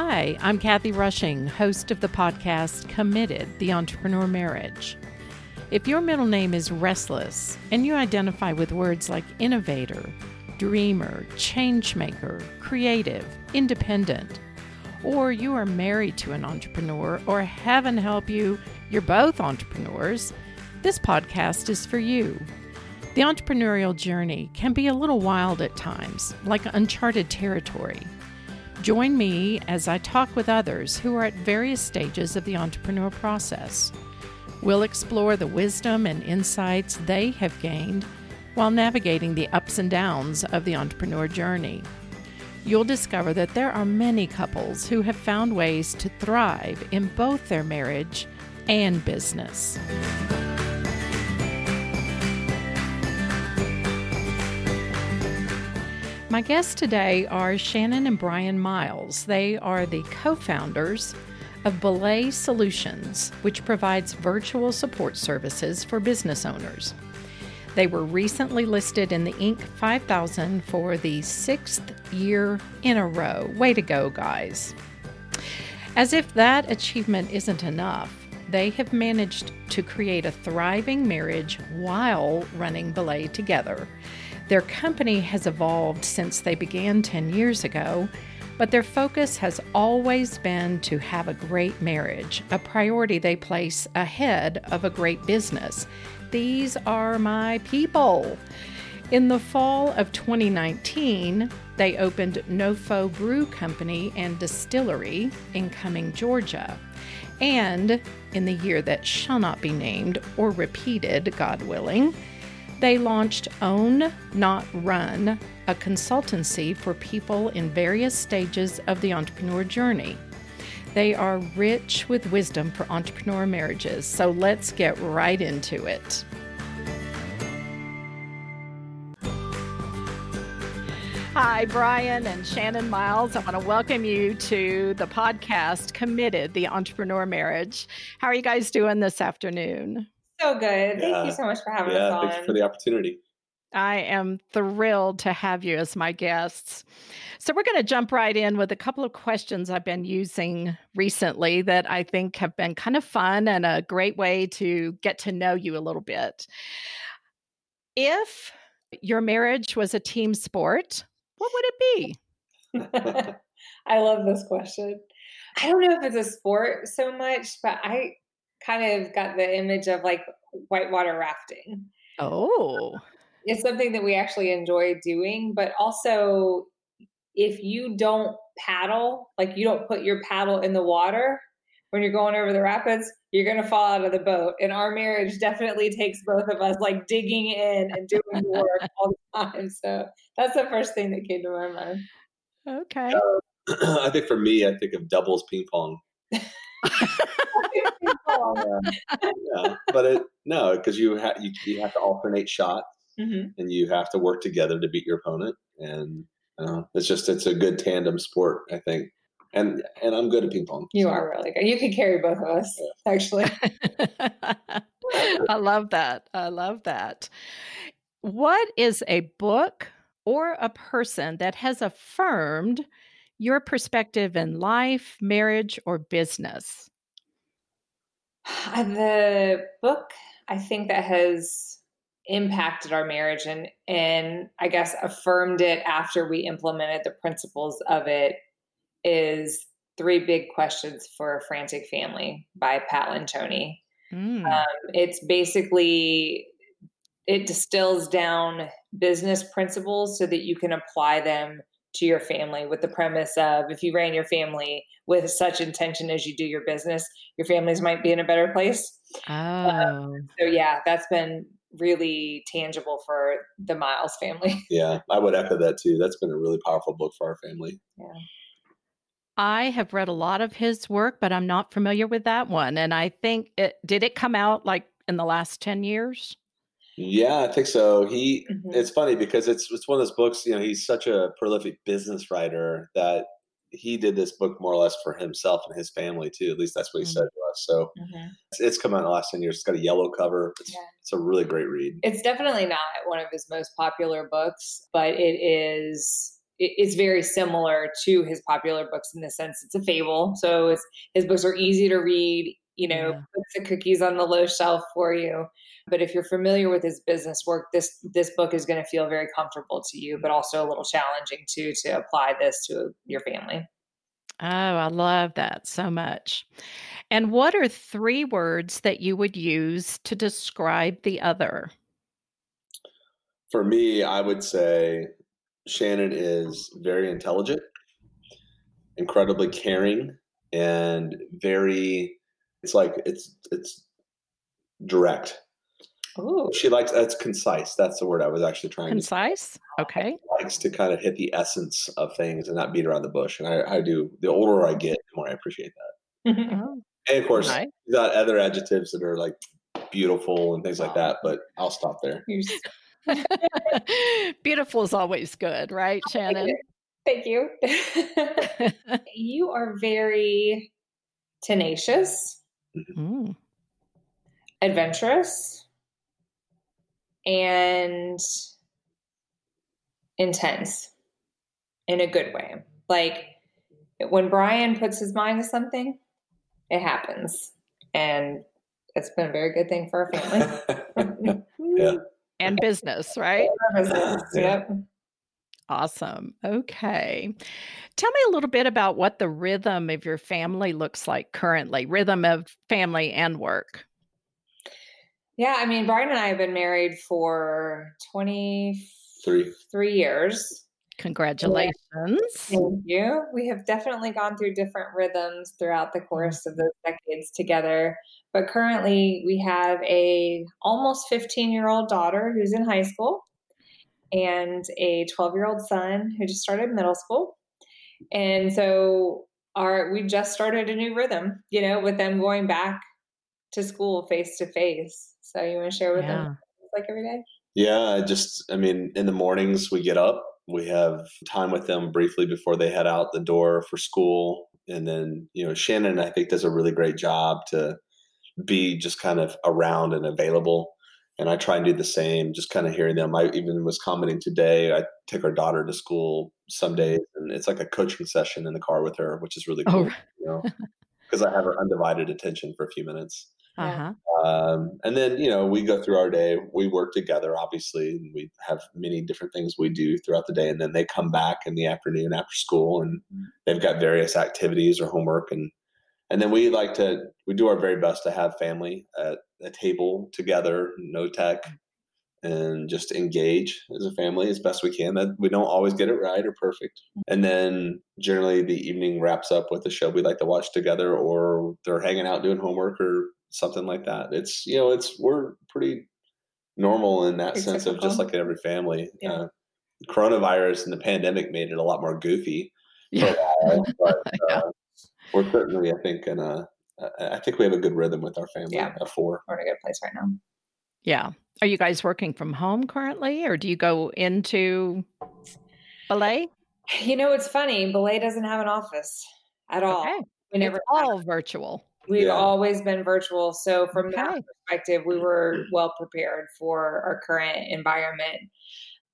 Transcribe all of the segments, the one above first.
Hi, I'm Kathy Rushing, host of the podcast Committed The Entrepreneur Marriage. If your middle name is Restless and you identify with words like innovator, dreamer, changemaker, creative, independent, or you are married to an entrepreneur, or heaven help you, you're both entrepreneurs, this podcast is for you. The entrepreneurial journey can be a little wild at times, like uncharted territory. Join me as I talk with others who are at various stages of the entrepreneur process. We'll explore the wisdom and insights they have gained while navigating the ups and downs of the entrepreneur journey. You'll discover that there are many couples who have found ways to thrive in both their marriage and business. My guests today are Shannon and Bryan Miles. They are the co founders of Belay Solutions, which provides virtual support services for business owners. They were recently listed in the Inc. 5000 for the sixth year in a row. Way to go, guys. As if that achievement isn't enough, they have managed to create a thriving marriage while running Belay together their company has evolved since they began 10 years ago, but their focus has always been to have a great marriage, a priority they place ahead of a great business. These are my people. In the fall of 2019, they opened Nofo Brew Company and Distillery in Cumming, Georgia. And in the year that shall not be named or repeated, God willing, they launched Own, Not Run, a consultancy for people in various stages of the entrepreneur journey. They are rich with wisdom for entrepreneur marriages, so let's get right into it. Hi, Bryan and Shannon Miles. I want to welcome you to the podcast Committed, the Entrepreneur Marriage. How are you guys doing this afternoon? So good. Thank you so much for having yeah, us on. Thanks for the opportunity. I am thrilled to have you as my guests. So, we're going to jump right in with a couple of questions I've been using recently that I think have been kind of fun and a great way to get to know you a little bit. If your marriage was a team sport, what would it be? I love this question. I don't know if it's a sport so much, but I kind of got the image of like whitewater rafting. Oh. It's something that we actually enjoy doing, but also if you don't paddle, like you don't put your paddle in the water when you're going over the rapids, you're going to fall out of the boat. And our marriage definitely takes both of us like digging in and doing work all the time. So that's the first thing that came to my mind. Okay. Uh, I think for me, I think of doubles ping pong. yeah, but it, no, because you have you, you have to alternate shots, mm-hmm. and you have to work together to beat your opponent, and uh, it's just it's a good tandem sport, I think. And and I'm good at ping pong. You so. are really good. You can carry both of us, yeah. actually. I love that. I love that. What is a book or a person that has affirmed your perspective in life, marriage, or business? The book I think that has impacted our marriage and and I guess affirmed it after we implemented the principles of it is Three Big Questions for a Frantic Family by Pat Lencioni. Mm. Um, it's basically it distills down business principles so that you can apply them to your family with the premise of if you ran your family with such intention as you do your business, your families might be in a better place. Oh. Um, so, yeah, that's been really tangible for the Miles family. yeah, I would echo that too. That's been a really powerful book for our family. Yeah. I have read a lot of his work, but I'm not familiar with that one. And I think it did it come out like in the last 10 years? Yeah, I think so. He mm-hmm. it's funny because it's it's one of those books, you know, he's such a prolific business writer that he did this book more or less for himself and his family too. At least that's what he mm-hmm. said to us. So mm-hmm. it's, it's, come out in the last 10 years. It's got a yellow cover. It's, yeah. it's a really great read. It's definitely not one of his most popular books, but it is it's very similar to his popular books in the sense it's a fable. So his books are easy to read. You know, yeah. puts the cookies on the low shelf for you. But if you're familiar with his business work, this this book is going to feel very comfortable to you, but also a little challenging too to apply this to your family. Oh, I love that so much. And what are three words that you would use to describe the other? For me, I would say Shannon is very intelligent, incredibly caring, and very it's like it's it's direct. Ooh. She likes that's concise. That's the word I was actually trying concise. to Concise. Okay. Likes to kind of hit the essence of things and not beat around the bush. And I, I do the older I get, the more I appreciate that. oh. And of course, nice. got other adjectives that are like beautiful and things like that, but I'll stop there. beautiful is always good, right, Shannon? Thank you. you are very tenacious, mm. adventurous, and intense in a good way. Like when Bryan puts his mind to something, it happens. And it's been a very good thing for our family. yeah. And business, right? Business. Yep. Awesome. Okay. Tell me a little bit about what the rhythm of your family looks like currently, rhythm of family and work. Yeah, I mean, Bryan and I have been married for 23 Three. years. Congratulations. Thank you. We have definitely gone through different rhythms throughout the mm. course of those decades together. But currently we have a almost 15 year old daughter who's in high school and a 12 year old son who just started middle school. And so our we just started a new rhythm, you know, with them going back to school face to face. So you want to share with yeah. them like every day? Yeah, I just I mean, in the mornings we get up, we have time with them briefly before they head out the door for school, and then you know Shannon I think does a really great job to be just kind of around and available. And I try and do the same, just kind of hearing them. I even was commenting today. I take our daughter to school some days, and it's like a coaching session in the car with her, which is really oh, cool. Oh. You know, because I have her undivided attention for a few minutes. Uh-huh. Um, and then, you know, we go through our day. We work together, obviously. and we have many different things we do throughout the day. And then they come back in the afternoon after school and mm-hmm. they've got various activities or homework. And, and then we like to, we do our very best to have family at a table together, no tech, and just engage as a family as best we can. That we don't always get it right or perfect. And then generally the evening wraps up with a show we like to watch together or they're hanging out doing homework or something like that. It's you know, it's we're pretty normal in that sense of just like every family. Yeah. Uh, coronavirus and the pandemic made it a lot more goofy. Yeah. While, but, uh, yeah. We're certainly, I think, in a. I think we have a good rhythm with our family. Yeah, of four. We're in a good place right now. Yeah. Are you guys working from home currently, or do you go into Belay? You know, it's funny. Belay doesn't have an office at all. Okay. We never it's all virtual. We've yeah. always been virtual. So from okay. that perspective, we were well prepared for our current environment.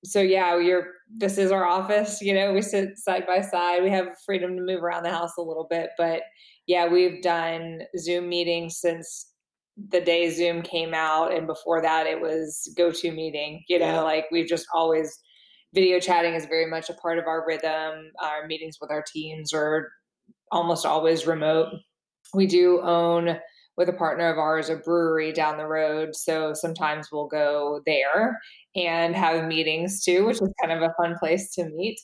So yeah, you're this is our office, you know, we sit side by side. We have freedom to move around the house a little bit, but yeah, we've done Zoom meetings since the day Zoom came out and before that it was GoToMeeting. You know, yeah. like we've just always video chatting is very much a part of our rhythm. Our meetings with our teams are almost always remote we do own with a partner of ours a brewery down the road so sometimes we'll go there and have meetings too which is kind of a fun place to meet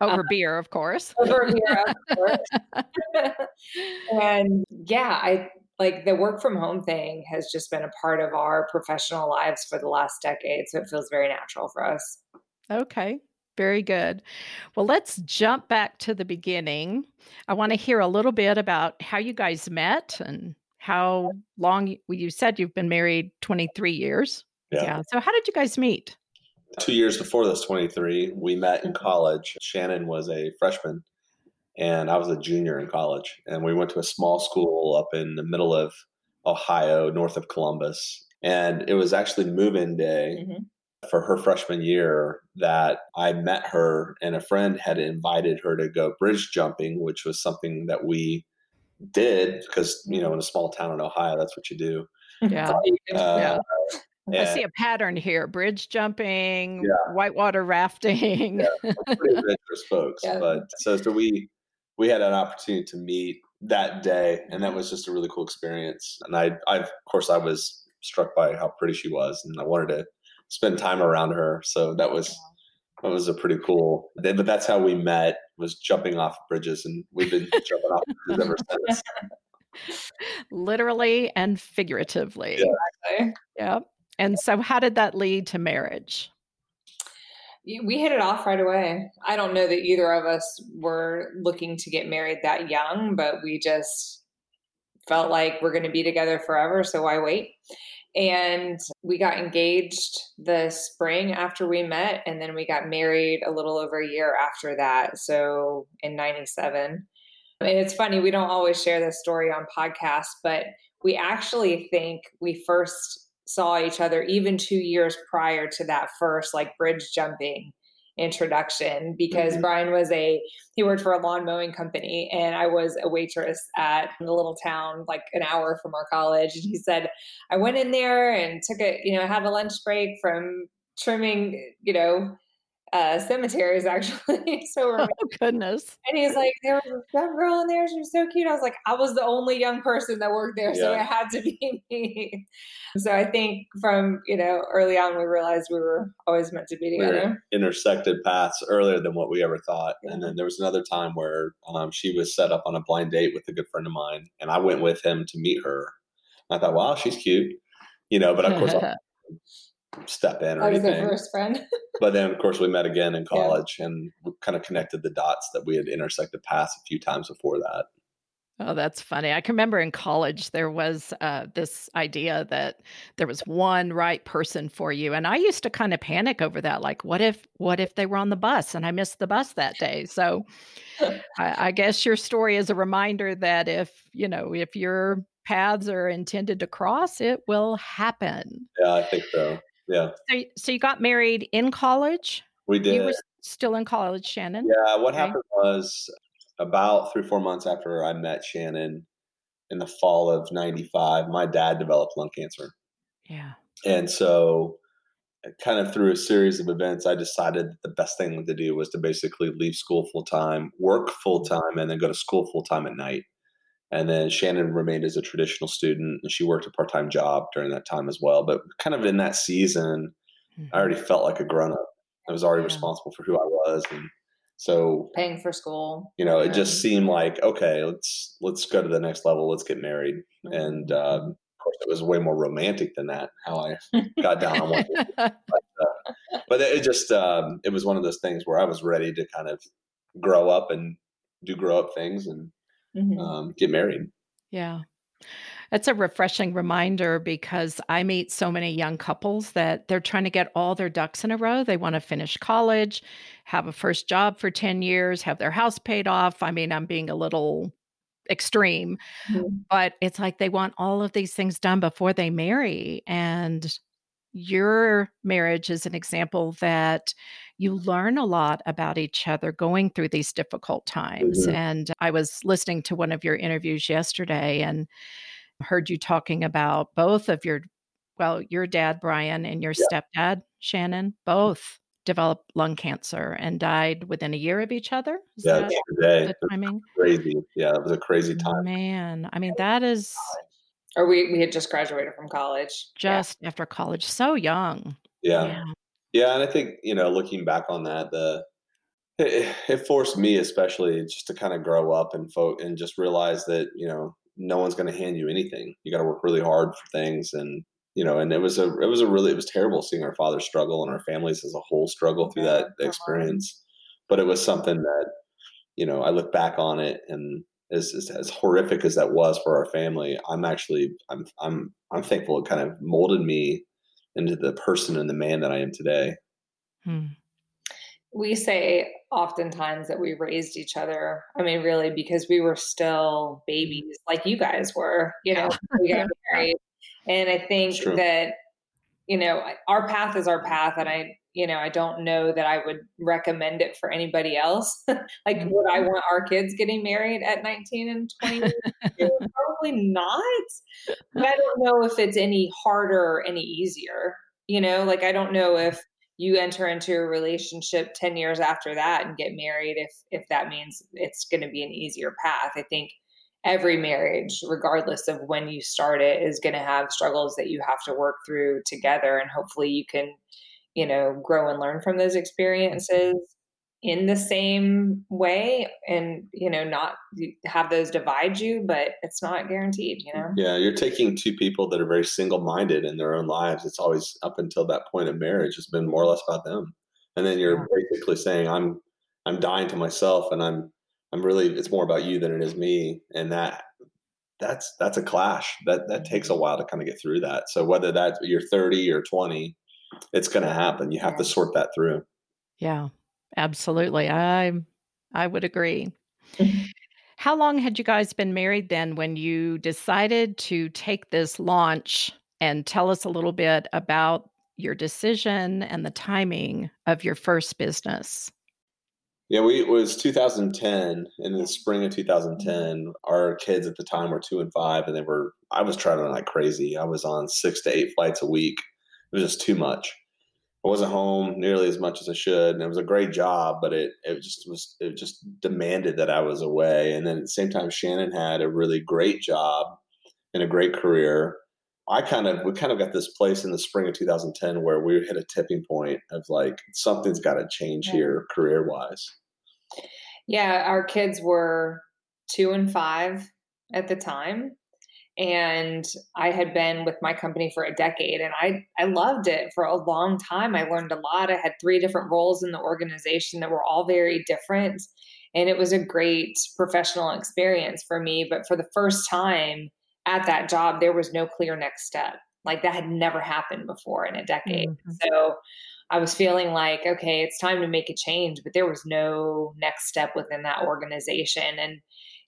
over um, beer of course over beer of course and yeah i like the work from home thing has just been a part of our professional lives for the last decade so it feels very natural for us okay very good. Well, let's jump back to the beginning. I want to hear a little bit about how you guys met and how long you, you said you've been married 23 years. Yeah. yeah. So, how did you guys meet? Two years before this 23, we met in college. Shannon was a freshman and I was a junior in college. And we went to a small school up in the middle of Ohio, north of Columbus. And it was actually move in day. Mm-hmm for her freshman year that I met her and a friend had invited her to go bridge jumping, which was something that we did because, you know, in a small town in Ohio, that's what you do. Yeah. Uh, yeah. I see a pattern here: bridge jumping, yeah. whitewater rafting. yeah, pretty adventurous folks. Yeah. But so, so we we had an opportunity to meet that day, and that was just a really cool experience. And I, I of course, I was struck by how pretty she was, and I wanted to spend time around her. So that was that was a pretty cool. But that's how we met was jumping off bridges, and we've been jumping off bridges ever since. Literally and figuratively. Yeah. Exactly. yeah. And so, how did that lead to marriage? We hit it off right away. I don't know that either of us were looking to get married that young, but we just felt like we're going to be together forever. So, why wait? And we got engaged the spring after we met, and then we got married a little over a year after that. So, in 97. And it's funny, we don't always share this story on podcasts, but we actually think we first saw each other even two years prior to that first like bridge jumping introduction because mm-hmm. Bryan was a he worked for a lawn mowing company and I was a waitress at the little town like an hour from our college and he said I went in there and took a you know had a lunch break from trimming you know uh, cemeteries actually. so oh goodness. And he's like, there was a young girl in there. She was so cute. I was like, I was the only young person that worked there, yeah. so it had to be me. So I think from you know early on we realized we were always meant to be together. We intersected paths earlier than what we ever thought. Yeah. And then there was another time where um, she was set up on a blind date with a good friend of mine, and I went with him to meet her. I thought, wow, she's cute, you know. But of course. step in or I was anything. their first friend. but then, of course, we met again in college yeah. and kind of connected the dots that we had intersected paths a few times before that. Oh, that's funny. I can remember in college there was uh, this idea that there was one right person for you, and I used to kind of panic over that. Like, what if, what if they were on the bus and I missed the bus that day? So, I, I guess your story is a reminder that if you know if your paths are intended to cross, it will happen. Yeah, I think so. Yeah. So, so you got married in college? We did. You were still in college, Shannon? Yeah. What okay. happened was about three, four months after I met Shannon in the fall of 95, my dad developed lung cancer. Yeah. And so, uh, kind of through a series of events, I decided that the best thing to do was to basically leave school full time, work full time, and then go to school full time at night. And then Shannon remained as a traditional student and she worked a part time job during that time as well. But kind of in that season, mm-hmm. I already felt like a grown up. I was already yeah. responsible for who I was. And so paying for school. You know, it just seemed like, okay, let's let's go to the next level, let's get married. Mm-hmm. And um, of course it was way more romantic than that, how I got down on one. but, uh, but it just um, it was one of those things where I was ready to kind of grow up and do grow up things and mm-hmm. um, get married. Yeah. It's a refreshing reminder because I meet so many young couples that they're trying to get all their ducks in a row. They want to finish college, have a first job for 10 years, have their house paid off. I mean, I'm being a little extreme, mm-hmm. but it's like they want all of these things done before they marry. And your marriage is an example that you learn a lot about each other going through these difficult times. Mm-hmm. And I was listening to one of your interviews yesterday and heard you talking about both of your, well, your dad, Bryan, and your yeah. stepdad, Shannon, both developed lung cancer and died within a year of each other. Is yeah, today. The timing? Crazy. Yeah, it was a crazy time. Man, I mean, that is. Or we, we had just graduated from college. Just yeah. after college, so young. Yeah. yeah. Yeah, and I think you know, looking back on that, the it, it forced me especially just to kind of grow up and folk and just realize that you know no one's going to hand you anything. You got to work really hard for things, and you know, and it was a it was a really it was terrible seeing our father struggle and our families as a whole struggle through that experience. But it was something that you know I look back on it and as, as, as horrific as that was for our family, I'm actually I'm I'm I'm thankful it kind of molded me into the person and the man that I am today. Hmm. We say oftentimes that we raised each other. I mean, really, because we were still babies, like you guys were. You know, we got married, and I think that you know, our path is our path. And I, you know, I don't know that I would recommend it for anybody else. like, mm. would I want our kids getting married at 19 and 20? Probably not. But I don't know if it's any harder or any easier. You know, like, I don't know if you enter into a relationship 10 years after that and get married if if that means it's going to be an easier path i think every marriage regardless of when you start it is going to have struggles that you have to work through together and hopefully you can you know grow and learn from those experiences in the same way and you know not have those divide you but it's not guaranteed you know? Yeah you're taking two people that are very single-minded in their own lives. It's always up until that point of marriage has been more or less about them. And then you're yeah. basically saying i'm i'm dying to myself and i'm i'm really it's more about you than it is me. And that that's that's a clash. That that takes a while to kind of get through that. So whether that you're 30 or 20 it's going to happen you have to sort that through yeah Absolutely. I I would agree. Mm-hmm. How long had you guys been married then when you decided to take this launch and tell us a little bit about your decision and the timing of your first business? Yeah, we it was 2010. In the spring of 2010, our kids at the time were two and five, and they were. I was traveling like crazy. I was on six to eight flights a week. It was just too much. I wasn't home nearly as much as I should, and it was a great job, but it it just was it just demanded that I was away. And then at the same time, Shannon had a really great job and a great career. I kind of we kind of got this place in the spring of 2010 where we hit a tipping point of like something's got to change yeah. here career wise. Yeah, our kids were two and five at the time and I had been with my company for a decade and I I loved it for a long time. I learned a lot. I had three different roles in the organization that were all very different and it was a great professional experience for me, but for the first time at that job there was no clear next step. Like that had never happened before in a decade. Mm-hmm. So I was feeling like, okay, it's time to make a change, but there was no next step within that organization. And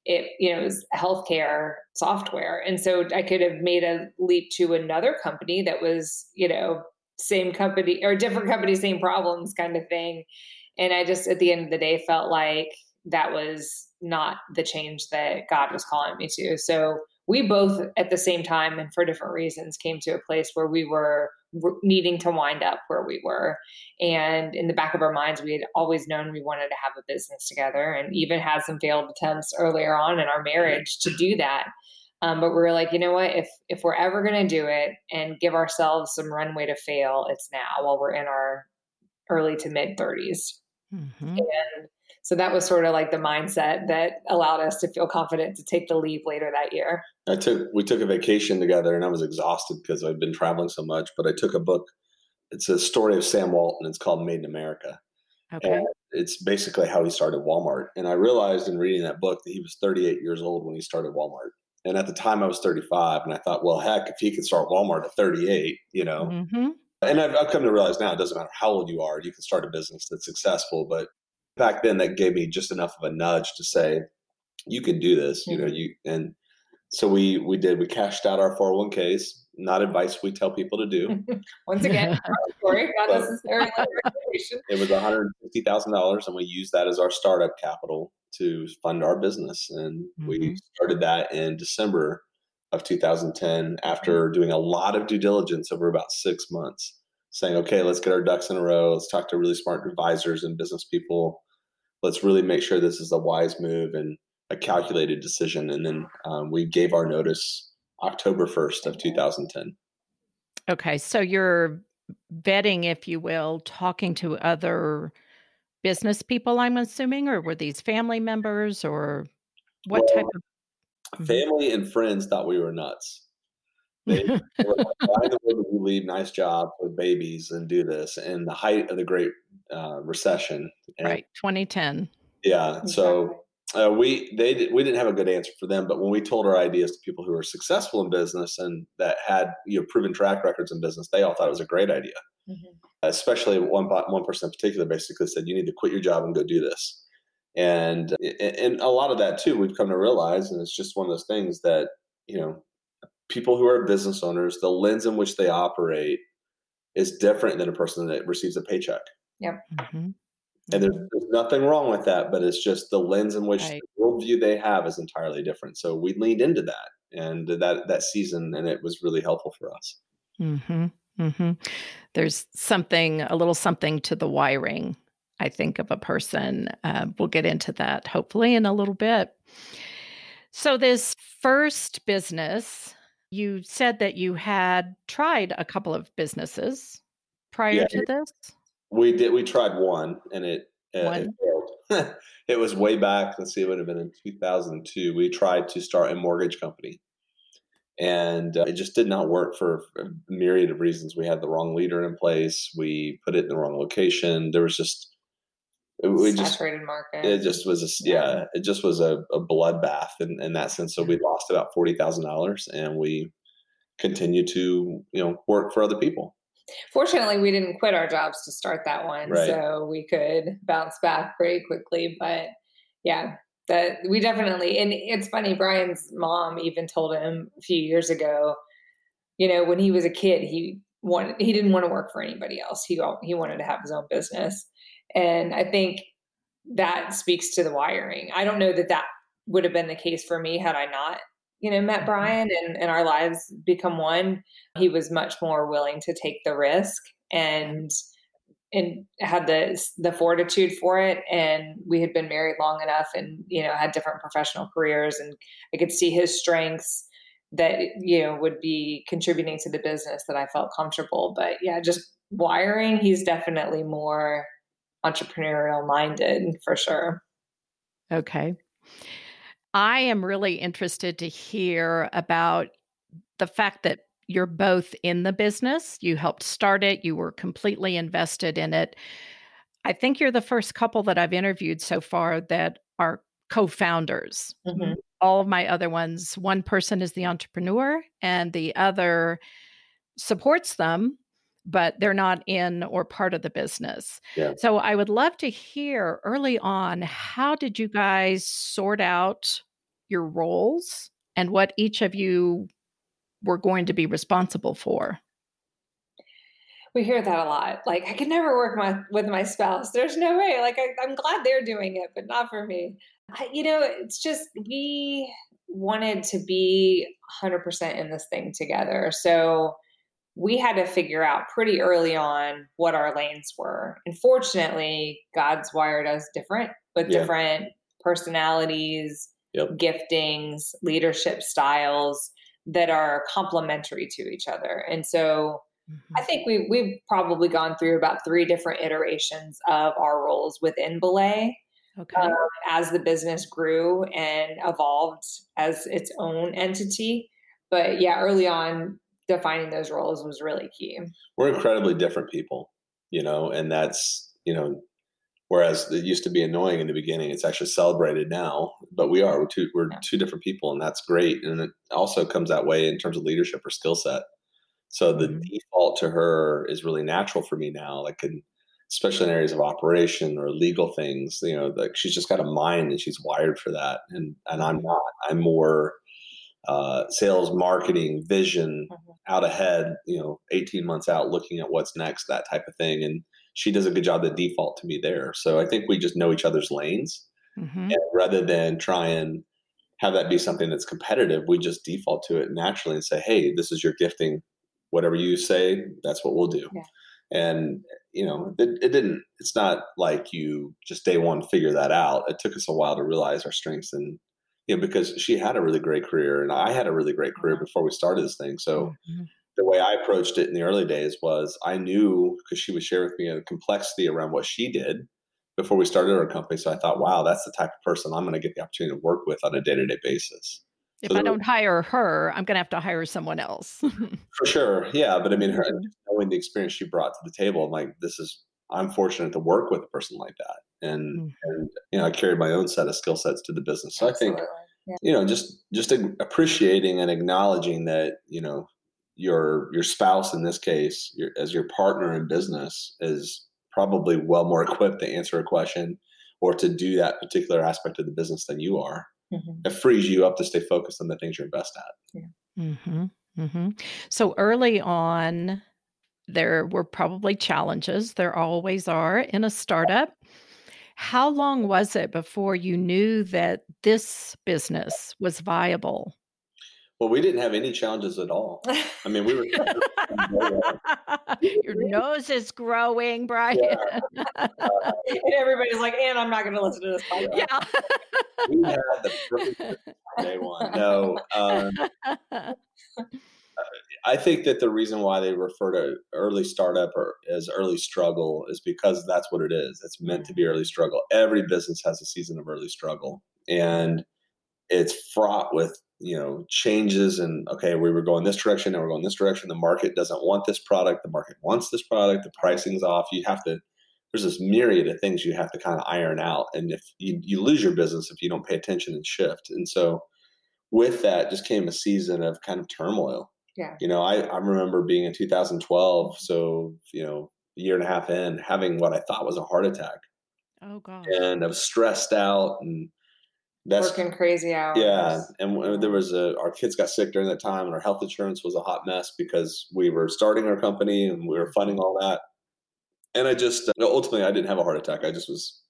it you know was healthcare software. And so i could have made a leap to another company that was you know same company or different company same problems kind of thing. And i just at the end of the day felt like that was not the change that god was calling me to. So we both at the same time and for different reasons came to a place where we were needing to wind up where we were. And in the back of our minds, we had always known we wanted to have a business together and even had some failed attempts earlier on in our marriage to do that. Um, but we were like, you know what? If if we're ever going to do it and give ourselves some runway to fail, it's now while we're in our early to mid 30s. Mm-hmm. And so that was sort of like the mindset that allowed us to feel confident to take the leap later that year. I took we took a vacation together and I was exhausted because I'd been traveling so much, but I took a book. It's a story of Sam Walton. It's called Made in America. Okay. And it's basically how he started Walmart. And I realized in reading that book that he was 38 years old when he started Walmart. And at the time I was 35 and I thought, well, heck, if he could start Walmart at 38, you know. Mm-hmm. And I've, I've come to realize now it doesn't matter how old you are, you can start a business that's successful, but back then that gave me just enough of a nudge to say you can do this you know mm-hmm. you and so we we did we cashed out our 401ks not advice we tell people to do once again story not necessarily it was $150000 and we used that as our startup capital to fund our business and mm-hmm. we started that in december of 2010 after mm-hmm. doing a lot of due diligence over about six months saying okay let's get our ducks in a row let's talk to really smart advisors and business people let's really make sure this is a wise move and a calculated decision. And then um, we gave our notice October 1st of 2010. Okay. So you're vetting, if you will, talking to other business people, I'm assuming, or were these family members or what well, type of mm-hmm. family and friends thought we were nuts. They were like, why the would we leave nice job with babies and do this in the height of the Great uh, Recession? And, right, 2010. Yeah, so uh, we they we didn't have a good answer for them, but when we told our ideas to people who were successful in business and that had you know proven track records in business, they all thought it was a great idea. Mm-hmm. Especially one one person in particular basically said, "You need to quit your job and go do this." And and a lot of that too, we've come to realize, and it's just one of those things that you know people who are business owners, the lens in which they operate is different than a person that receives a paycheck. Yep. Mm-hmm. And there's, there's, nothing wrong with that, but it's just the lens in which right. the worldview they have is entirely different. So we leaned into that and that that season, and it was really helpful for us. Mm-hmm. Mm-hmm. There's something, a little something to the wiring, I think, of a person. Uh, we'll get into that hopefully in a little bit. So, this first business, you said that you had tried a couple of businesses prior yeah, to this. We did. We tried one, and it uh, it failed. it was way back. Let's see, it would have been in 2002. We tried to start a mortgage company, and uh, it just did not work for a myriad of reasons. We had the wrong leader in place. We put it in the wrong location. There was just we saturated just, market. It just was a, yeah, it just was a, a bloodbath in, in that sense. So we lost about forty thousand dollars, and we continued to you know work for other people. Fortunately, we didn't quit our jobs to start that one, right. so we could bounce back pretty quickly. But yeah, that we definitely and it's funny. Bryan's mom even told him a few years ago, you know, when he was a kid, he wanted he didn't want to work for anybody else. He he wanted to have his own business and I think that speaks to the wiring. I don't know that that would have been the case for me had I not, you know, met mm-hmm. Bryan and, and our lives become one. He was much more willing to take the risk and and had the the fortitude for it and we had been married long enough and you know had different professional careers and I could see his strengths that you know would be contributing to the business that I felt comfortable but yeah just wiring he's definitely more entrepreneurial minded for sure. Okay. I am really interested to hear about the fact that you're both in the business. You helped start it, you were completely invested in it. I think you're the first couple that I've interviewed so far that are co founders. Mm-hmm. All of my other ones, one person is the entrepreneur and the other supports them but they're not in or part of the business. Yeah. So I would love to hear early on how did you guys sort out your roles and what each of you were going to be responsible for? We hear that a lot. Like, I could never work my, with my spouse. There's no way. Like, I, I'm glad they're doing it, but not for me. I, you know, it's just we wanted to be 100% in this thing together. So, we had to figure out pretty early on what our lanes were. And fortunately, God's wired us different with yeah. different personalities, yep. giftings, leadership styles that are complementary to each other. And so mm-hmm. I think we we've probably gone through about three different iterations of our roles within Belay. Okay. Um, as the business grew and evolved as its own entity. But yeah, early on, defining those roles was really key. We're incredibly different people, you know, and that's, you know, whereas it used to be annoying in the beginning, it's actually celebrated now, but we are, we're two, we're yeah. two different people and that's great. And it also comes that way in terms of leadership or skill set. So the mm-hmm. default to her is really natural for me now. Like in, especially in areas of operation or legal things, you know, like she's just got a mind and she's wired for that. And, and I'm not, I'm more, uh, sales, marketing, vision, mm-hmm. out ahead, you know, 18 months out, looking at what's next, that type of thing. And she does a good job to default to me there. So I think we just know each other's lanes. Mm-hmm. And rather than try and have that be something that's competitive, we just default to it naturally and say, hey, this is your gifting. Whatever you say, that's what we'll do. Yeah. And, you know, it, it didn't, it's not like you just day one figure that out. It took us a while to realize our strengths and you know, because she had a really great career and I had a really great career before we started this thing. So mm-hmm. the way I approached it in the early days was I knew because she would share with me a complexity around what she did before we started our company. So I thought, wow, that's the type of person I'm going to get the opportunity to work with on a day to day basis. If so I don't hire her, I'm going to have to hire someone else. for sure. Yeah. But I mean, her, mm-hmm. knowing the experience she brought to the table, I'm like, this is, I'm fortunate to work with a person like that and mm-hmm. and you know I carried my own set of skill sets to the business. So Absolutely. I think yeah. you know just just appreciating and acknowledging that you know your your spouse in this case your, as your partner in business is probably well more equipped to answer a question or to do that particular aspect of the business than you are. Mm-hmm. It frees you up to stay focused on the things you're best at. Yeah. Mm-hmm. Mm-hmm. So early on, there were probably challenges. There always are in a startup. How long was it before you knew that this business was viable? Well, we didn't have any challenges at all. I mean, we were. Your nose is growing, Bryan. Yeah. Uh, and everybody's like, "And I'm not going to listen to this podcast." Yeah. we had the perfect day one. No. Um, I think that the reason why they refer to early startup or as early struggle is because that's what it is. It's meant to be early struggle. Every business has a season of early struggle, and it's fraught with you know changes and okay we were going this direction and we're going this direction. The market doesn't want this product. The market wants this product. The pricing's off. You have to there's this myriad of things you have to kind of iron out and if you, you lose your business if you don't pay attention and shift. And so with that just came a season of kind of turmoil yeah you know i, I remember being in 2012 so you know a year and a half in having what i thought was a heart attack oh god and i was stressed out and that's working crazy hours. Yeah, and there was a our kids got sick during that time, and our health insurance was a hot mess because we were starting our company and we were funding all that. And I just ultimately I didn't have a heart attack. I just was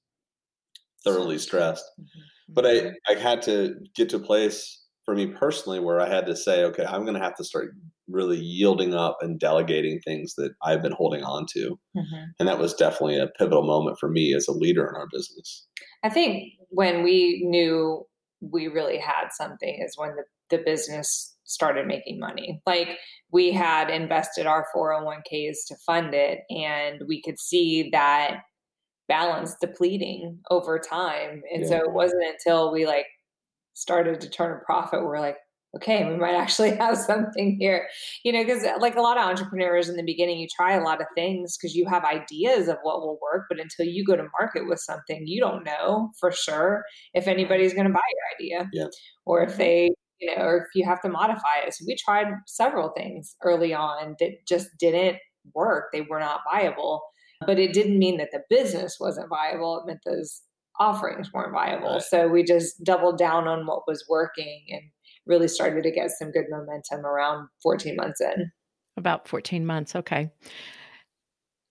thoroughly stressed. Mm-hmm. But I mm-hmm. I had to get to a place for me personally where I had to say, okay, I'm going to have to start really yielding up and delegating things that I've been holding on to. Mm-hmm. And that was definitely a pivotal moment for me as a leader in our business. I think when we knew we really had something is when the, the business started making money. Like we had invested our 401ks to fund it, and we could see that balance depleting over time. And yeah. so it wasn't until we like started to turn a profit, we're like, okay, we might actually have something here. You know, because like a lot of entrepreneurs in the beginning, you try a lot of things because you have ideas of what will work, but until you go to market with something, you don't know for sure if anybody's going to buy your idea yeah. or if they, you know, or if you have to modify it. So we tried several things early on that just didn't work. They were not viable. But it didn't mean that the business wasn't viable. It meant those offerings weren't viable. Right. So we just doubled down on what was working and really started to get some good momentum around 14 months in. About 14 months. Okay.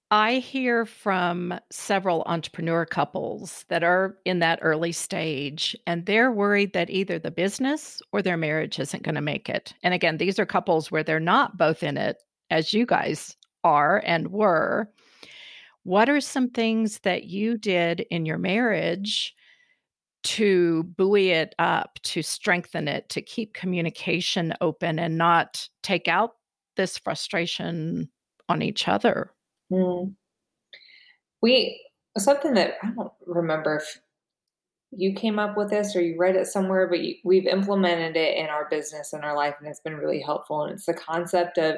I hear from several entrepreneur couples that are in that early stage, and they're worried that either the business or their marriage isn't going to make it. And again, these are couples where they're not both in it, as you guys are and were. What are some things that you did in your marriage to buoy it up, to strengthen it, to keep communication open and not take out this frustration on each other? Mm. We, something that I don't remember if you came up with this or you read it somewhere, but you, we've implemented it in our business and our life, and it's been really helpful. And it's the concept of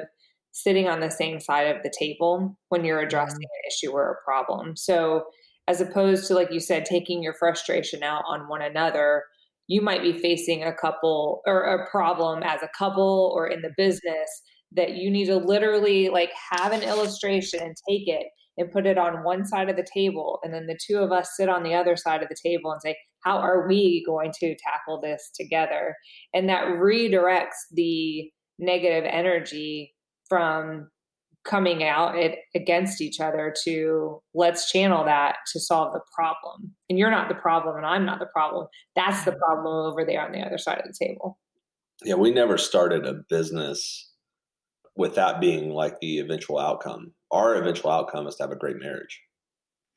sitting on the same side of the table when you're addressing mm. an issue or a problem. So, as opposed to like you said taking your frustration out on one another you might be facing a couple or a problem as a couple or in the business that you need to literally like have an illustration and take it and put it on one side of the table and then the two of us sit on the other side of the table and say how are we going to tackle this together and that redirects the negative energy from coming out it, against each other to let's channel that to solve the problem. And you're not the problem, and I'm not the problem. That's the problem over there on the other side of the table. Yeah, we never started a business with that being like the eventual outcome. Our eventual outcome is to have a great marriage.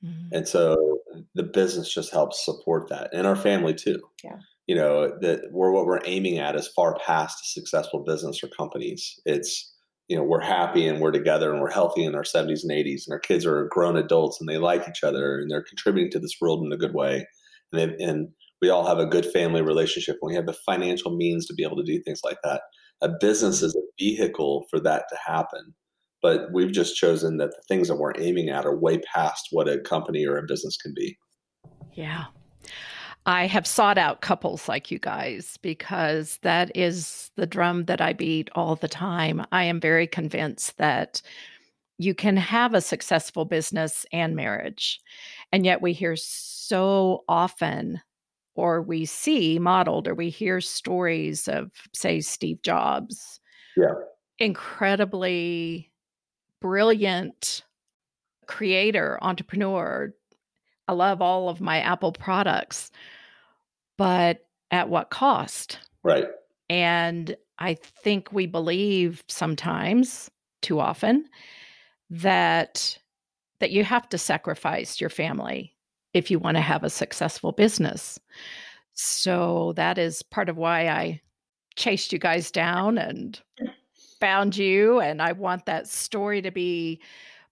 Mm-hmm. And so the business just helps support that and our family too. Yeah. You know, that we're what we're aiming at is far past a successful business or companies. It's you know we're happy and we're together and we're healthy in our 70s and 80s and our kids are grown adults and they like each other and they're contributing to this world in a good way. And and we all have a good family relationship and we have the financial means to be able to do things like that. A business is a vehicle for that to happen but we've just chosen that the things that we're aiming at are way past what a company or a business can be. Yeah I have sought out couples like you guys because that is the drum that I beat all the time. I am very convinced that you can have a successful business and marriage. And yet we hear so often, or we see modeled, or we hear stories of, say, Steve Jobs. Yeah. Incredibly brilliant creator, entrepreneur. I love all of my Apple products, but at what cost? Right. And I think we believe sometimes, too often, that that you have to sacrifice your family if you want to have a successful business. So that is part of why I chased you guys down and found you and I want that story to be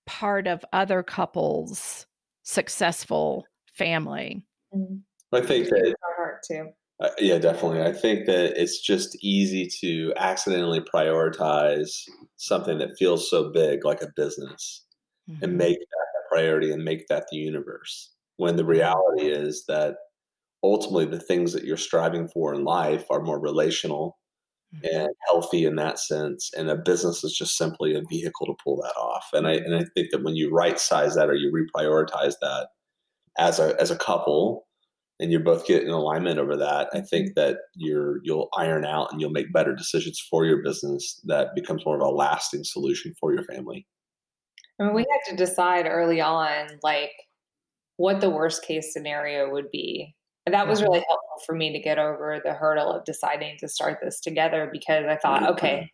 part of other couples successful family. Mm-hmm. I think that our heart too. Uh, yeah, definitely. I think that it's just easy to accidentally prioritize something that feels so big, like a business, mm-hmm. and make that a priority and make that the universe. When the reality is that ultimately the things that you're striving for in life are more relational mm-hmm. and healthy in that sense, and a business is just simply a vehicle to pull that off. And I and I think that when you right size that or you reprioritize that as a as a couple and you both get in alignment over that, I think mm-hmm. that you're you'll iron out and you'll make better decisions for your business that becomes more of a lasting solution for your family. I mean, we had to decide early on, like, what the worst case scenario would be. And that was mm-hmm. really helpful for me to get over the hurdle of deciding to start this together because I thought, mm-hmm. okay,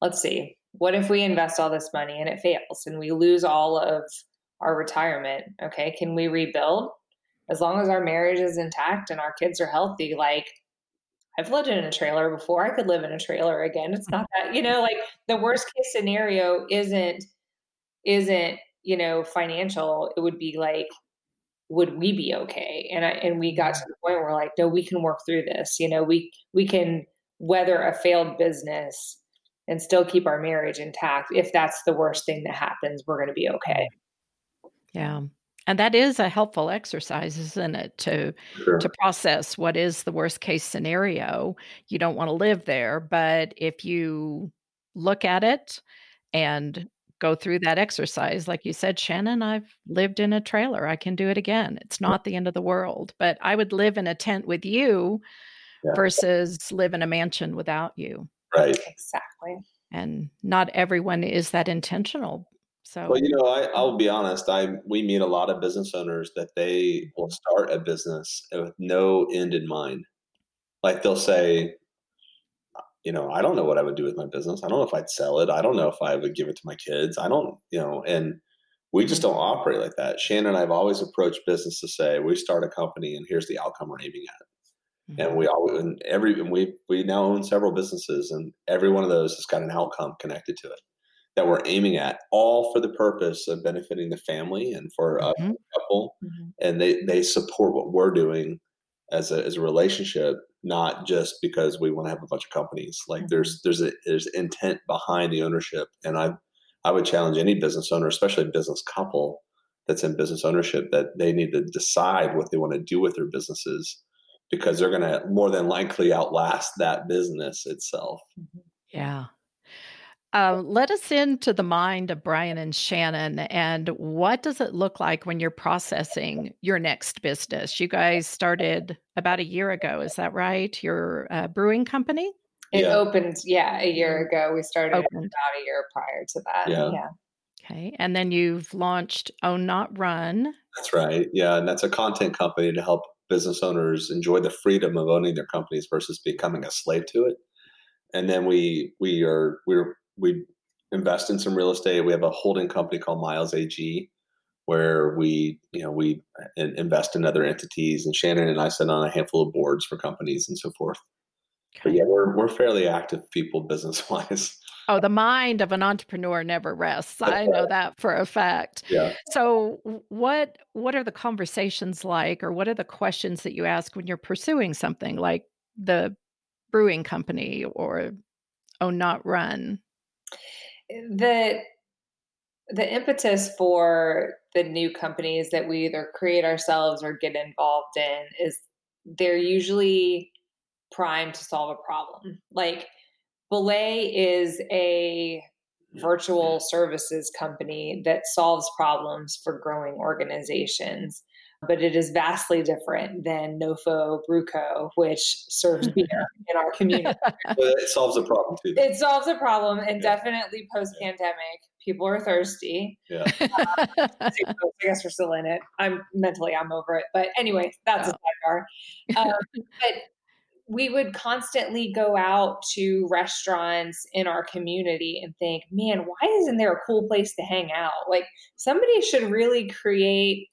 let's see. What if we invest all this money and it fails and we lose all of our retirement? Okay, can we rebuild? as long as our marriage is intact and our kids are healthy, like I've lived in a trailer before. I could live in a trailer again. It's not that, you know, like the worst case scenario isn't isn't, you know, financial. It would be like would we be okay? And I and we got to the point where we're like, no, we can work through this. You know, we we can weather a failed business and still keep our marriage intact. If that's the worst thing that happens, we're going to be okay. Mm-hmm. Yeah. And that is a helpful exercise, isn't it? To sure. to process what is the worst case scenario. You don't want to live there, but if you look at it and go through that exercise, like you said, Shannon, I've lived in a trailer. I can do it again. It's not the end of the world. But I would live in a tent with you yeah. versus live in a mansion without you. Right. Exactly. And not everyone is that intentional so, well, you know, I, I'll mm. be honest. I we meet a lot of business owners that they will start a business with no end in mind. Like they'll say, you know, I don't know what I would do with my business. I don't know if I'd sell it. I don't know if I would give it to my kids. I don't, you know, and we just don't operate like that. Shannon and I have always approached business to say we start a company and here's the outcome we're aiming at. Mm-hmm. And we all and every and we we now own several businesses and every one of those has got an outcome connected to it that we're aiming at, all for the purpose of benefiting the family and for mm-hmm. a couple. Mm-hmm. And they, they support what we're doing as a, as a relationship, not just because we want to have a bunch of companies. Like mm-hmm. there's there's a, there's intent behind the ownership, and I I would challenge any business owner, especially a business couple that's in business ownership, that they need to decide what they want to do with their businesses because they're going to more than likely outlast that business itself. Mm-hmm. Yeah. Uh, let us into the mind of Bryan and Shannon, and what does it look like when you're processing your next business? You guys started about a year ago, is that right? Your uh, brewing company? It yeah. opened, yeah, a year ago. We started opened. about a year prior to that. Yeah. yeah. Okay, and then you've launched Own Not Run. That's right. Yeah, and that's a content company to help business owners enjoy the freedom of owning their companies versus becoming a slave to it. And then we we are we're we invest in some real estate. We have a holding company called Miles AG, where we you know we uh, invest in other entities. And Shannon and I sit on a handful of boards for companies and so forth. Okay. But yeah, we're we're fairly active people business wise. Oh, the mind of an entrepreneur never rests. I know that for a fact. Yeah. So what what are the conversations like or what are the questions that you ask when you're pursuing something like the brewing company or Own Not Run? The the impetus for the new companies that we either create ourselves or get involved in is they're usually primed to solve a problem. Like Belay is a virtual services company that solves problems for growing organizations but it is vastly different than NoFo Brew Co, which serves beer in our community. it solves a problem too. It solves a problem, and yeah. definitely post pandemic, People are thirsty. Yeah. Uh, I guess we're still in it. I'm mentally, I'm over it. But anyway, that's oh. a sidebar. Um, but we would constantly go out to restaurants in our community and think, man, why isn't there a cool place to hang out? Like somebody should really create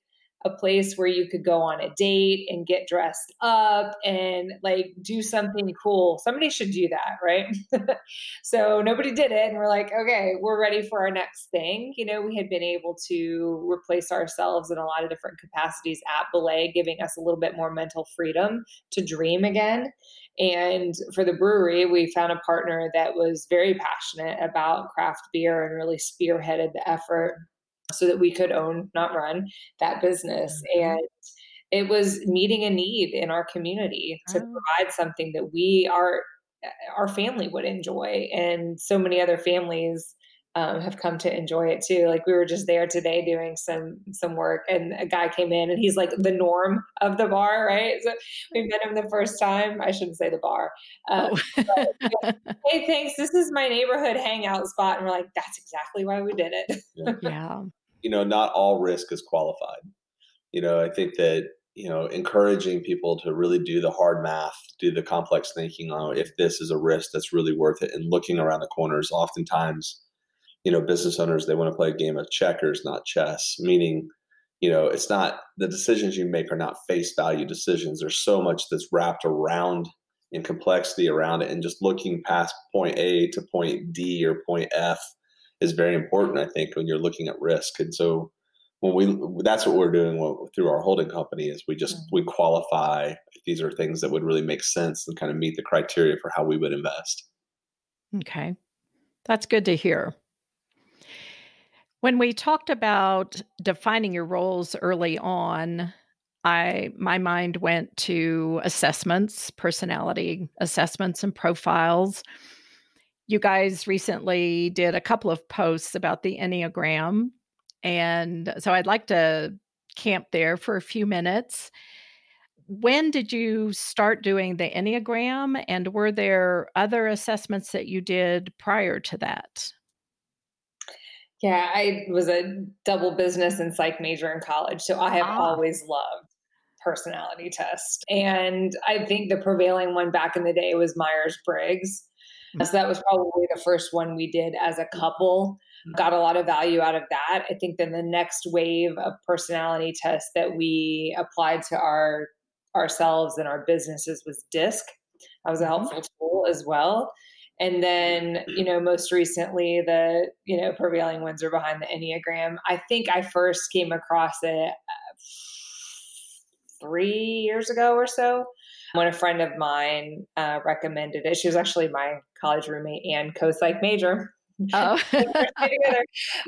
a place where you could go on a date and get dressed up and like do something cool. Somebody should do that, right? so nobody did it. And we're like, okay, we're ready for our next thing. You know, we had been able to replace ourselves in a lot of different capacities at Belay, giving us a little bit more mental freedom to dream again. And for the brewery, we found a partner that was very passionate about craft beer and really spearheaded the effort so that we could own, not run that business. Mm-hmm. And it was meeting a need in our community to oh. provide something that we are our family would enjoy. And so many other families um, have come to enjoy it too. Like we were just there today doing some some work and a guy came in and he's like the norm of the bar right? So we met him the first time. I shouldn't say the bar. Um, oh. but, hey thanks. This is my neighborhood hangout spot. And we're like that's exactly why we did it. Yeah you know, not all risk is qualified. You know, I think that, you know, encouraging people to really do the hard math, do the complex thinking on if this is a risk that's really worth it and looking around the corners. Oftentimes, you know, business owners, they want to play a game of checkers, not chess, meaning, you know, it's not the decisions you make are not face value decisions. There's so much that's wrapped around in complexity around it and just looking past point A to point D or point F is very important, I think, when you're looking at risk. And so when we that's what we're doing through our holding company is we just mm-hmm. we qualify if these are things that would really make sense and kind of meet the criteria for how we would invest. Okay. That's good to hear. When we talked about defining your roles early on, I my mind went to assessments, personality assessments and profiles you guys recently did a couple of posts about the Enneagram. And so I'd like to camp there for a few minutes. When did you start doing the Enneagram? And were there other assessments that you did prior to that? Yeah, I was a double business and psych major in college. So I have ah. always loved personality tests. And I think the prevailing one back in the day was Myers Briggs. So that was probably the first one we did as a couple. Got a lot of value out of that. I think then the next wave of personality tests that we applied to our ourselves and our businesses was DISC. That was a mm-hmm. helpful tool as well. And then, you know, most recently, the, you know, prevailing ones are behind the Enneagram. I think I first came across it uh, three years ago or so when a friend of mine uh, recommended it. She was actually my college roommate and co-psych major. Oh.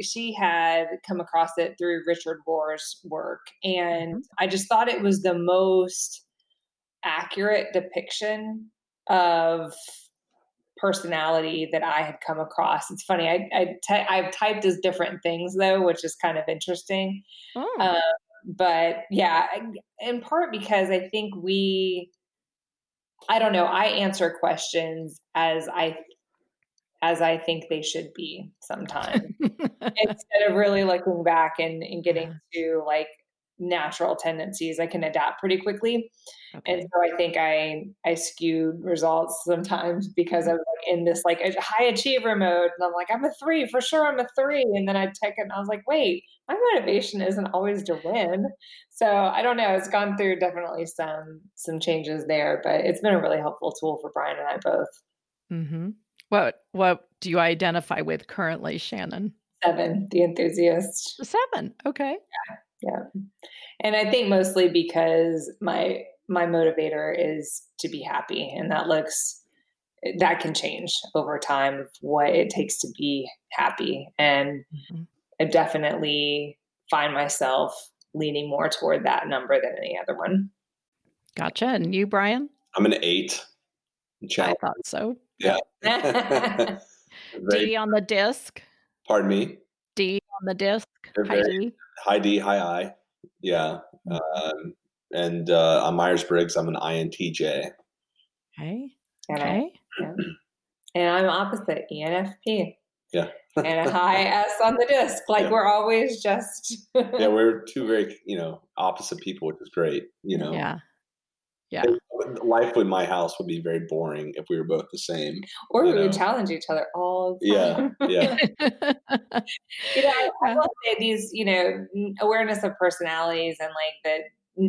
she had come across it through Richard Rohr's work. And mm-hmm. I just thought it was the most accurate depiction of personality that I had come across. It's funny. I, I t- I've typed as different things though, which is kind of interesting. Oh. Um, but yeah, in part because I think we I don't know. I answer questions as I as I think they should be sometimes instead of really looking back and, and getting to like natural tendencies. I can adapt pretty quickly. Okay. And so I think I I skewed results sometimes because I was like in this like a high achiever mode. And I'm like, I'm a three, for sure I'm a three. And then I take it and I was like, wait, my motivation isn't always to win. So I don't know. It's gone through definitely some some changes there, but it's been a really helpful tool for Bryan and I both. Mm-hmm. What what do you identify with currently, Shannon? Seven, the enthusiast. Seven. Okay. Yeah yeah. And i think mostly because my my motivator is to be happy and that looks that can change over time of what it takes to be happy. And mm-hmm. i definitely find myself leaning more toward that number than any other one. Gotcha. And you Bryan? I'm an eight. I thought so. Yeah. D on the disc? Pardon me? d on the disc Heidi high D, high I. Yeah. Mm-hmm. Um, and uh, on Myers Briggs, I'm an INTJ. Okay. Okay. And I'm opposite ENFP. Yeah. and a high S on the disc. Like yeah. we're always just Yeah, we're two very, you know, opposite people, which is great. You know. Yeah. Yeah. Life in my house would be very boring if we were both the same. Or we know? would challenge each other all the time. Yeah. Yeah. you know, I will say these, you know, awareness of personalities and like the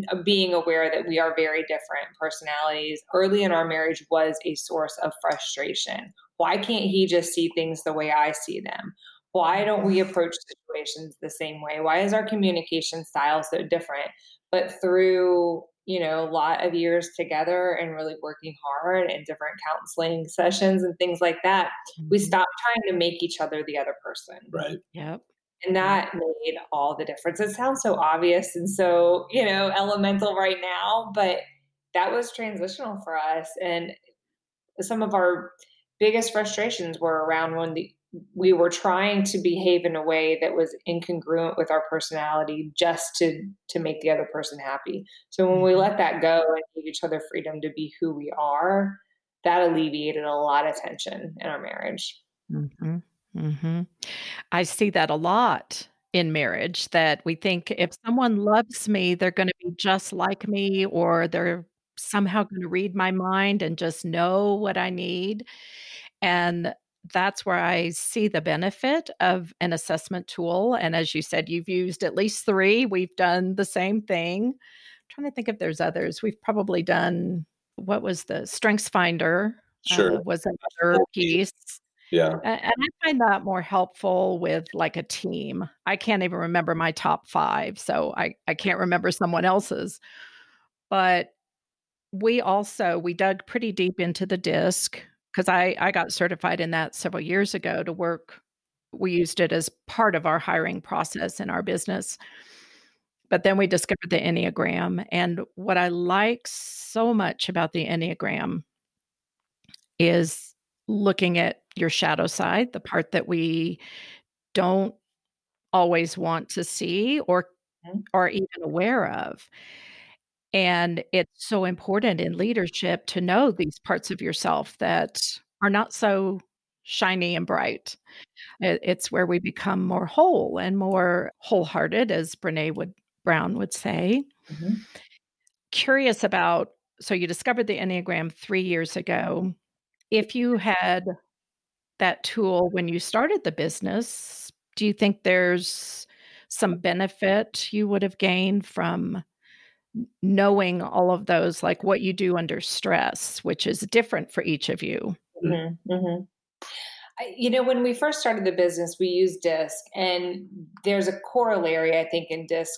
uh, being aware that we are very different personalities early in our marriage was a source of frustration. Why can't he just see things the way I see them? Why don't we approach situations the same way? Why is our communication style so different? But through, you know, a lot of years together and really working hard and different counseling sessions and things like that, mm-hmm. we stopped trying to make each other the other person. Right. Yep. And that made all the difference. It sounds so obvious and so, you know, elemental right now, but that was transitional for us. And some of our biggest frustrations were around when the, we were trying to behave in a way that was incongruent with our personality just to to make the other person happy. So when we mm-hmm. let that go and give each other freedom to be who we are, that alleviated a lot of tension in our marriage. Mm-hmm. Mm-hmm. I see that a lot in marriage that we think if someone loves me, they're going to be just like me, or they're somehow going to read my mind and just know what I need. And that's where I see the benefit of an assessment tool. And as you said, you've used at least three. We've done the same thing. I'm trying to think if there's others. We've probably done what was the Strengths Finder? Sure. Uh, was another piece. Yeah. And I find that more helpful with like a team. I can't even remember my top five, so I, I can't remember someone else's. But we also we dug pretty deep into the disc because I, I got certified in that several years ago to work. We used it as part of our hiring process in our business. But then we discovered the Enneagram. And what I like so much about the Enneagram is looking at your shadow side, the part that we don't always want to see or mm-hmm. or even aware of. And it's so important in leadership to know these parts of yourself that are not so shiny and bright. It's where we become more whole and more wholehearted, as Brene would Brown would say. Mm-hmm. Curious about so you discovered the Enneagram three years ago. If you had that tool when you started the business, do you think there's some benefit you would have gained from knowing all of those, like what you do under stress, which is different for each of you? Mm-hmm, mm-hmm. I, you know, when we first started the business, we used DISC, and there's a corollary, I think, in DISC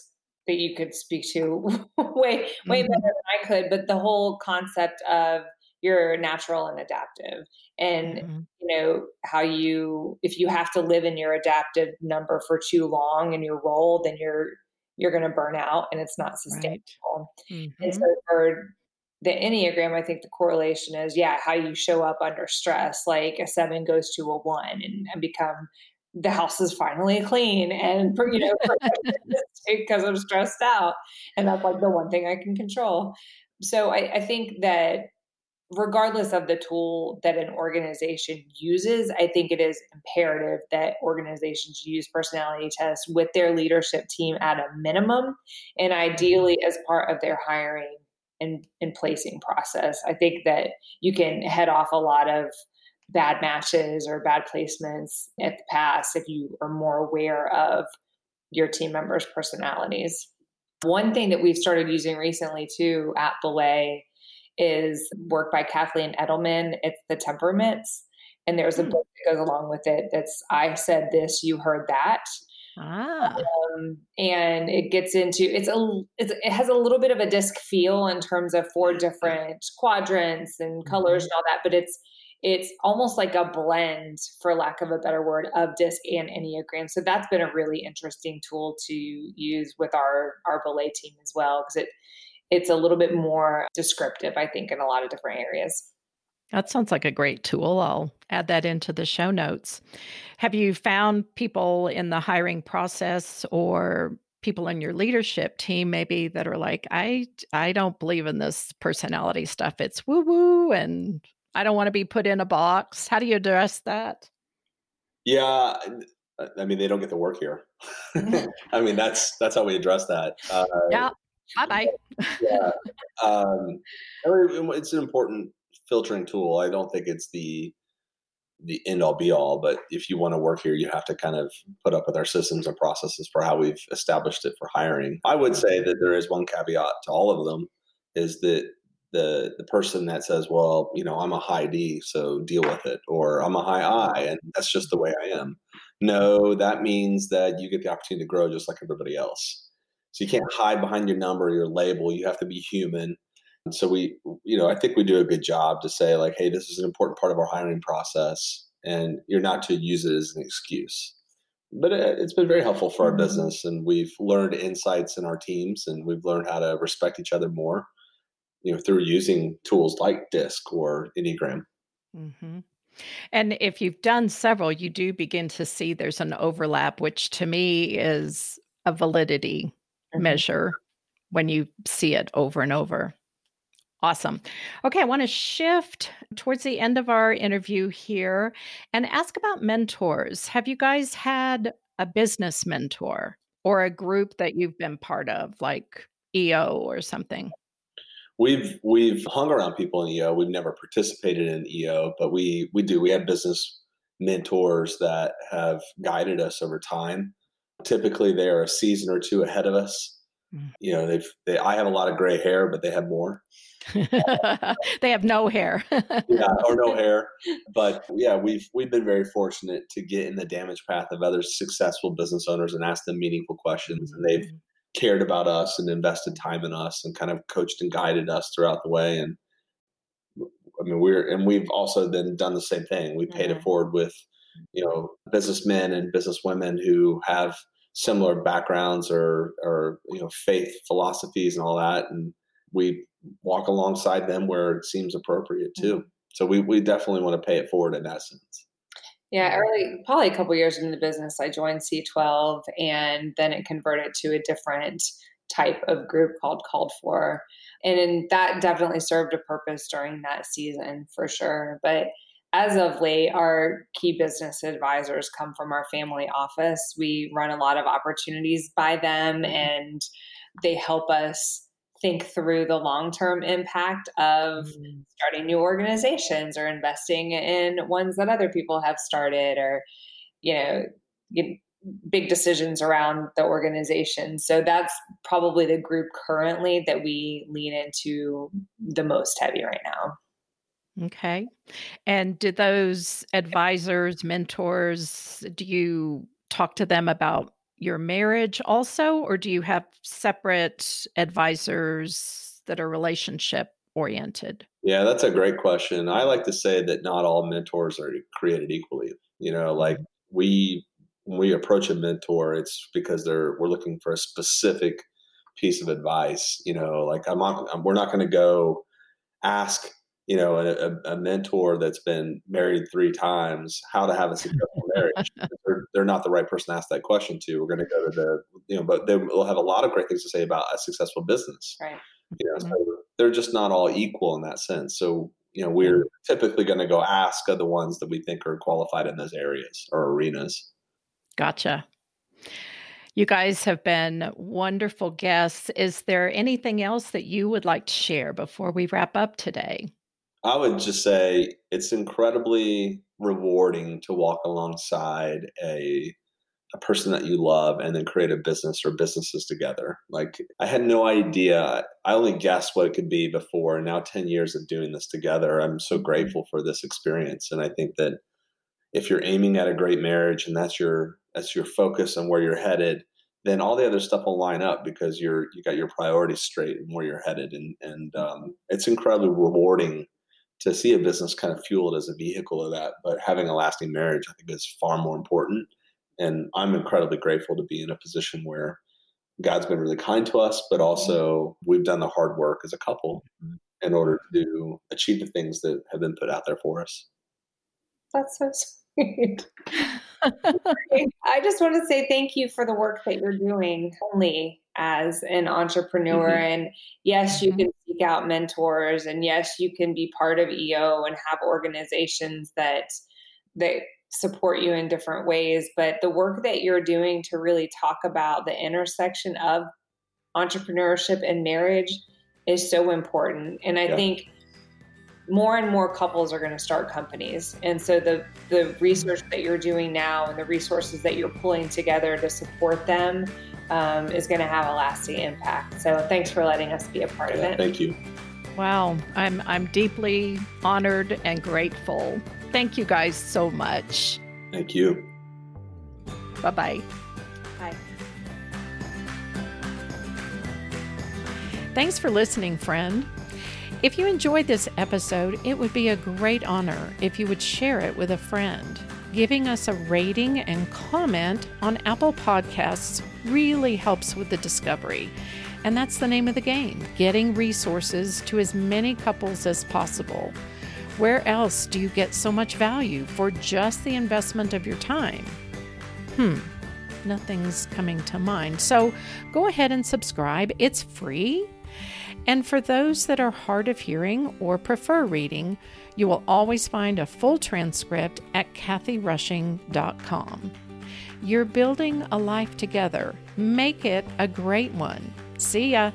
that you could speak to way way mm-hmm. better than I could. But the whole concept of you're natural and adaptive and mm-hmm. you know how you if you have to live in your adaptive number for too long in your role then you're you're going to burn out and it's not sustainable right. mm-hmm. and so for the enneagram i think the correlation is yeah how you show up under stress like a seven goes to a one and, and become the house is finally clean and you know because i'm stressed out and that's like the one thing i can control so I, I think that regardless of the tool that an organization uses, I think it is imperative that organizations use personality tests with their leadership team at a minimum and mm-hmm. ideally as part of their hiring and, and placing process. I think that you can head off a lot of bad matches or bad placements at the pass if you are more aware of your team members' personalities. One thing that we've started using recently too at Belay is work by Kathleen Edelman. It's The Temperaments. And there's a mm. book that goes along with it that's I said this, you heard that. Ah. Um, and it gets into it's a it's, it has a little bit of a disc feel in terms of four different quadrants and colors mm-hmm. and all that, but it's it's almost like a blend, for lack of a better word, of disc and enneagram. So that's been a really interesting tool to use with our our belay team as well because it it's a little bit more descriptive, I think, in a lot of different areas. That sounds like a great tool. I'll add that into the show notes. Have you found people in the hiring process or people in your leadership team maybe that are like, I I don't believe in this personality stuff. It's woo woo and I don't want to be put in a box. How do you address that? Yeah, I mean they don't get to work here. I mean that's that's how we address that. Uh, yeah. Bye bye. yeah, um, it's an important filtering tool. I don't think it's the the end all be all, but if you want to work here, you have to kind of put up with our systems and processes for how we've established it for hiring. I would say that there is one caveat to all of them is that the the person that says, "Well, you know, I'm a high D, so deal with it," or "I'm a high I, and that's just the way I am." No, that means that you get the opportunity to grow just like everybody else. So you can't hide behind your number, your label. You have to be human. And so we, you know, I think we do a good job to say like, "Hey, this is an important part of our hiring process," and you're not to use it as an excuse. But it, has been very helpful for our mm-hmm. business, and we've learned insights in our teams, and we've learned how to respect each other more you know through using tools like disc or enneagram mm-hmm. and if you've done several you do begin to see there's an overlap which to me is a validity. Mm-hmm. measure when you see it over and over Awesome. Okay, I want to shift towards the end of our interview here and ask about mentors. Have you guys had a business mentor or a group that you've been part of, like EO or something? We've we've hung around people in EO. We've never participated in EO, but we we do. We have business mentors that have guided us over time. Typically, they are a season or two ahead of us. Mm. You know, they've they. I have a lot of gray hair, but they have more. they have no hair. yeah, or no hair. But yeah, we've we've been very fortunate to get in the damage path of other successful business owners and ask them meaningful questions, and they've mm cared about us and invested time in us and kind of coached and guided us throughout the way. And I mean, we're, and we've also then done the same thing. We paid mm-hmm. it forward with, you know, businessmen and businesswomen who have similar backgrounds or, or, you know, faith philosophies and all that. And we walk alongside them where it seems appropriate too. Mm-hmm. So we, we definitely want to pay it forward in that sense. Yeah, early, probably a couple years into the business, I joined C12 and then it converted to a different type of group called Called For. And that definitely served a purpose during that season for sure. But as of late, our key business advisors come from our family office. We run a lot of opportunities by them and they help us think through the long term impact of mm. starting new organizations or investing in ones that other people have started or, you know, big decisions around the organization. So that's probably the group currently that we lean into the most heavy right now. Okay. And did those advisors, mentors, do you talk to them about your marriage also, or do you have separate advisors that are relationship oriented? Yeah, that's a great question. I like to say that not all mentors are created equally. You know, like mm-hmm. we when we approach a mentor, it's because they're we're looking for a specific piece of advice. You know, like I'm, not, we're not going to go ask you know a, a, mentor that's been married three times how to have a successful marriage they're, they're, not the right person to ask that question to we're going to go to the you know but they'll have a lot of great things to say about a successful business right you know mm-hmm. so they're just not all equal in that sense so you know we're mm-hmm. typically going to go ask the ones that we think are qualified in those areas or arenas gotcha you guys have been wonderful guests. Is there anything else that you would like to share before we wrap up today? I would just say it's incredibly rewarding to walk alongside a a person that you love and then create a business or businesses together. Like I had no idea. I only guessed what it could be before. And now 10 years of doing this together, I'm so mm-hmm. grateful for this experience. And I think that if you're aiming at a great marriage and that's your that's your focus and where you're headed, then all the other stuff will line up because you're you got your priorities straight and where you're headed. And and um, it's incredibly rewarding to see a business kind of fueled as a vehicle of that. But having a lasting marriage, I think, is far more important. And I'm incredibly grateful to be in a position where God's been really kind to us, but also we've done the hard work as a couple in order to achieve the things that have been put out there for us. That's so sweet. I just want to say thank you for the work that you're doing only as an entrepreneur. Mm-hmm. And yes, you mm-hmm. can seek out mentors, and yes, you can be part of EO and have organizations that that support you in different ways. But the work that you're doing to really talk about the intersection of entrepreneurship and marriage is so important. And I yeah. think more and more couples are going to start companies. And so the the research that you're doing now and the resources that you're pulling together to support them um, is going to have a lasting impact. So thanks for letting us be a part yeah, of it. Thank you. Wow, I'm I'm deeply honored and grateful. Thank you guys so much. Thank you. Bye-bye. Bye. Thanks for listening, friend. If you enjoyed this episode, it would be a great honor if you would share it with a friend. Giving us a rating and comment on Apple Podcasts really helps with the discovery. And that's the name of the game getting resources to as many couples as possible. Where else do you get so much value for just the investment of your time? Hmm, nothing's coming to mind. So go ahead and subscribe. It's free and for those that are hard of hearing or prefer reading, you will always find a full transcript at kathyrushing.com. You're building a life together. Make it a great one. See ya.